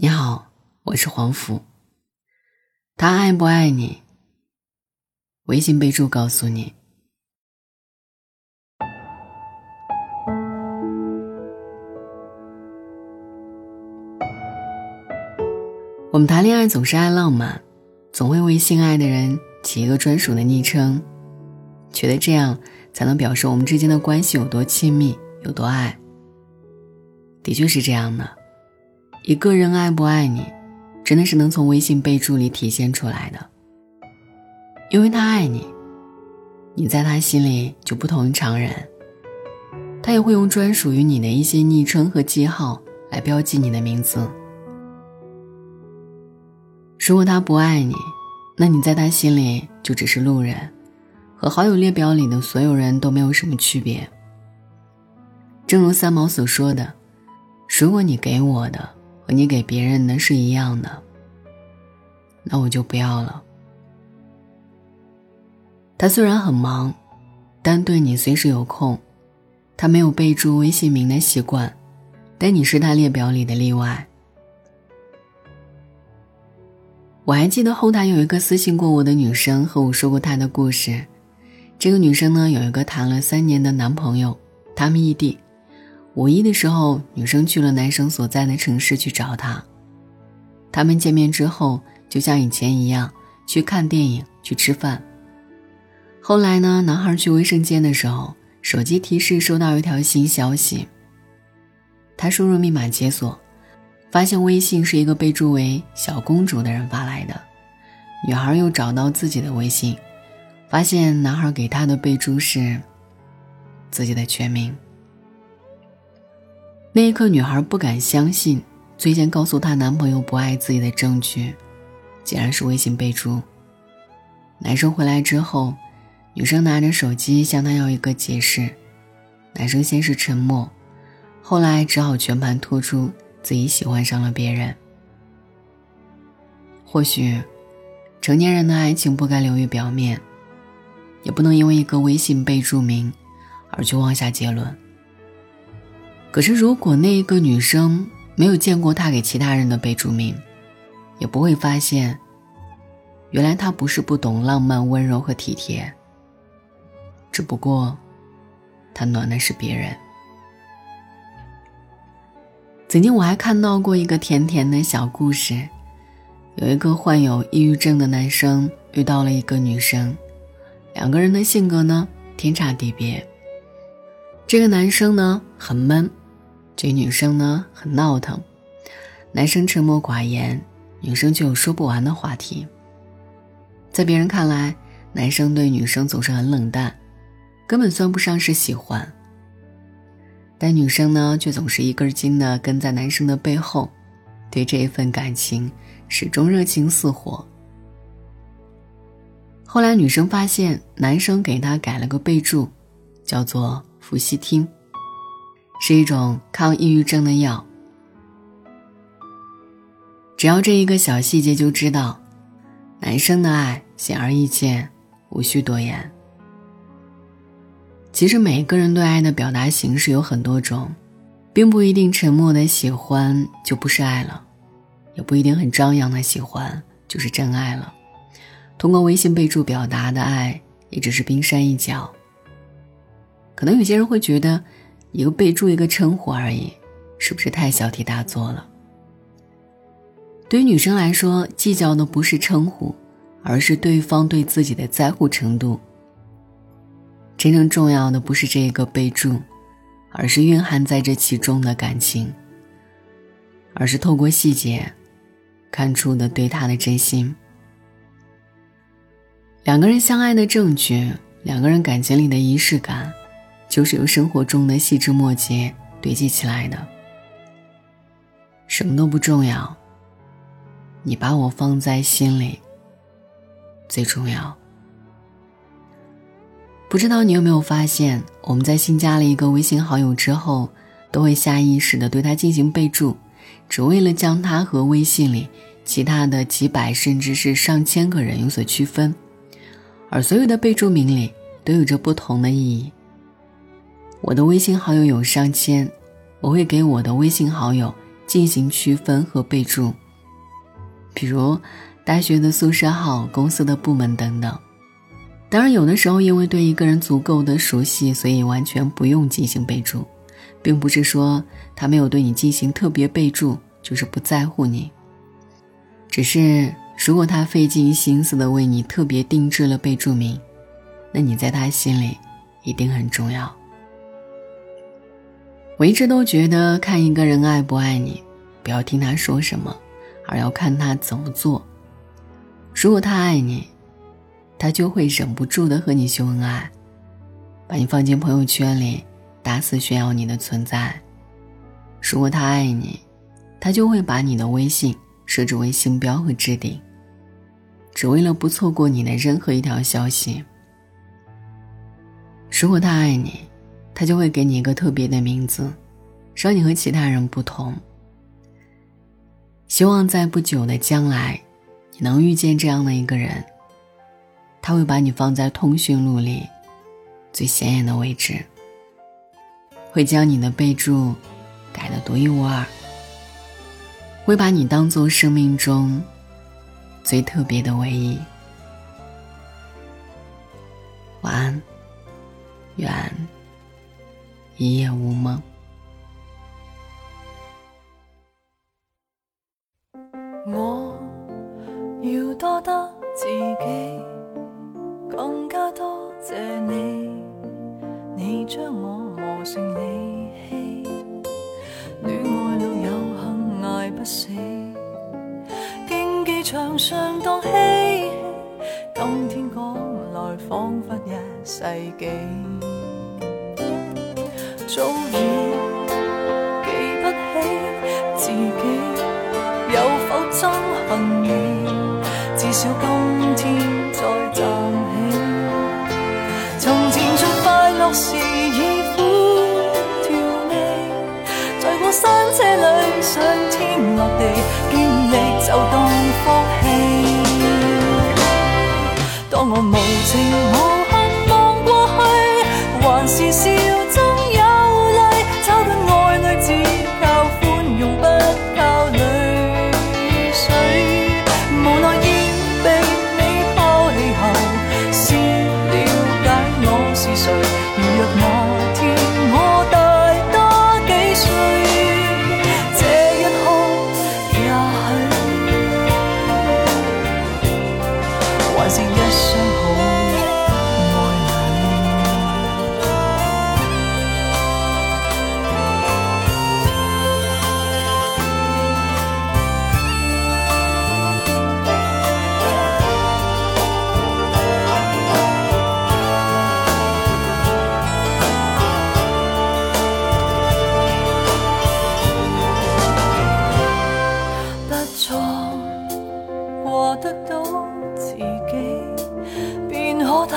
你好，我是黄甫。他爱不爱你？微信备注告诉你。我们谈恋爱总是爱浪漫，总会为心爱的人起一个专属的昵称，觉得这样才能表示我们之间的关系有多亲密，有多爱。的确是这样的。一个人爱不爱你，真的是能从微信备注里体现出来的。因为他爱你，你在他心里就不同于常人。他也会用专属于你的一些昵称和记号来标记你的名字。如果他不爱你，那你在他心里就只是路人，和好友列表里的所有人都没有什么区别。正如三毛所说的：“如果你给我的。”和你给别人的是一样的，那我就不要了。他虽然很忙，但对你随时有空。他没有备注微信名的习惯，但你是他列表里的例外。我还记得后台有一个私信过我的女生和我说过她的故事。这个女生呢，有一个谈了三年的男朋友，他们异地。五一的时候，女生去了男生所在的城市去找他。他们见面之后，就像以前一样去看电影、去吃饭。后来呢，男孩去卫生间的时候，手机提示收到一条新消息。他输入密码解锁，发现微信是一个备注为“小公主”的人发来的。女孩又找到自己的微信，发现男孩给她的备注是自己的全名。那一刻，女孩不敢相信，最先告诉她男朋友不爱自己的证据，竟然是微信备注。男生回来之后，女生拿着手机向他要一个解释，男生先是沉默，后来只好全盘托出自己喜欢上了别人。或许，成年人的爱情不该流于表面，也不能因为一个微信备注名，而去妄下结论。可是，如果那一个女生没有见过他给其他人的备注名，也不会发现，原来他不是不懂浪漫、温柔和体贴。只不过，他暖的是别人。曾经我还看到过一个甜甜的小故事，有一个患有抑郁症的男生遇到了一个女生，两个人的性格呢天差地别。这个男生呢很闷。这女生呢很闹腾，男生沉默寡言，女生就有说不完的话题。在别人看来，男生对女生总是很冷淡，根本算不上是喜欢。但女生呢却总是一根筋的跟在男生的背后，对这一份感情始终热情似火。后来女生发现，男生给她改了个备注，叫做“伏羲听”。是一种抗抑郁症的药。只要这一个小细节就知道，男生的爱显而易见，无需多言。其实每个人对爱的表达形式有很多种，并不一定沉默的喜欢就不是爱了，也不一定很张扬的喜欢就是真爱了。通过微信备注表达的爱也只是冰山一角。可能有些人会觉得。一个备注，一个称呼而已，是不是太小题大做了？对于女生来说，计较的不是称呼，而是对方对自己的在乎程度。真正重要的不是这个备注，而是蕴含在这其中的感情，而是透过细节看出的对他的真心。两个人相爱的证据，两个人感情里的仪式感。就是由生活中的细枝末节堆积起来的。什么都不重要，你把我放在心里最重要。不知道你有没有发现，我们在新加了一个微信好友之后，都会下意识的对他进行备注，只为了将他和微信里其他的几百甚至是上千个人有所区分，而所有的备注名里都有着不同的意义。我的微信好友有上千，我会给我的微信好友进行区分和备注，比如大学的宿舍号、公司的部门等等。当然，有的时候因为对一个人足够的熟悉，所以完全不用进行备注，并不是说他没有对你进行特别备注，就是不在乎你。只是如果他费尽心思的为你特别定制了备注名，那你在他心里一定很重要。我一直都觉得，看一个人爱不爱你，不要听他说什么，而要看他怎么做。如果他爱你，他就会忍不住的和你秀恩爱，把你放进朋友圈里，大肆炫耀你的存在。如果他爱你，他就会把你的微信设置为星标和置顶，只为了不错过你的任何一条消息。如果他爱你，他就会给你一个特别的名字，让你和其他人不同。希望在不久的将来，你能遇见这样的一个人。他会把你放在通讯录里最显眼的位置，会将你的备注改得独一无二，会把你当做生命中最特别的唯一。晚安，愿一夜无梦。我要多得自己。更加多谢你，你将我磨成利器。恋爱路有幸挨不死，竞技场上当嬉戏。今天讲来仿佛一世纪，早已记不起自己有否憎恨你，至少今天再站起。从前在快乐。时已苦调味，在过山车里上天落地，经历就当福气。当我无情我体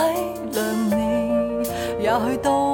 谅你也许都